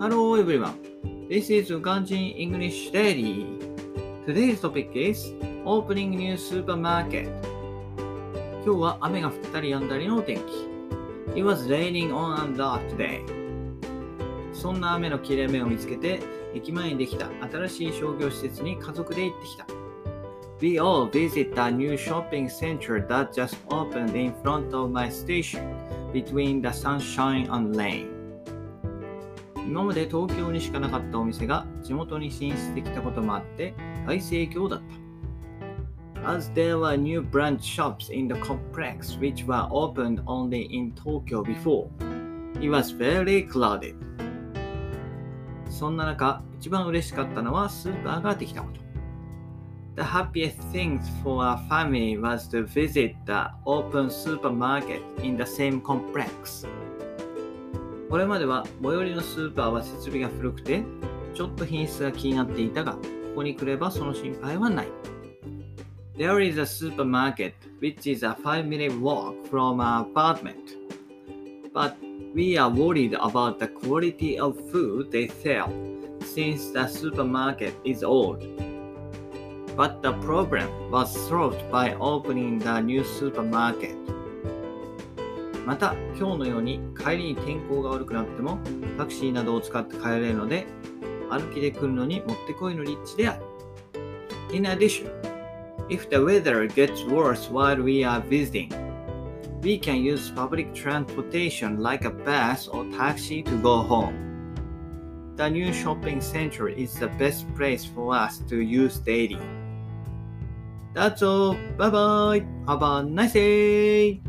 Hello everyone. This is Uganjin English Daily. Today's topic is opening new supermarket. 今日は雨が降ったり止んだりのお天気。It was raining on and off today. そんな雨の切れ目を見つけて、駅前にできた新しい商業施設に家族で行ってきた。We all visit a new shopping center that just opened in front of my station between the sunshine and rain. 今まで東京にしかなかったお店が地元に進出できたこともあって大盛況だった。As there were new branch shops in the complex which were opened only in Tokyo before, it was very crowded. そんな中、一番嬉しかったのはスーパーができたこと。The happiest thing for our family was to visit the open supermarket in the same complex. これまでは最寄りのスーパーは設備が古くて、ちょっと品質が気になっていたが、ここに来ればその心配はない。There is a supermarket which is a 5 minute walk from our apartment. But we are worried about the quality of food they sell since the supermarket is old. But the problem was solved by opening the new supermarket. また今日のように帰りに天候が悪くなってもタクシーなどを使って帰れるので歩きで来るのにもってこいの立地である。In addition, if the weather gets worse while we are visiting, we can use public transportation like a bus or taxi to go home. The new shopping center is the best place for us to use daily. That's all. Bye bye. Have a nice day.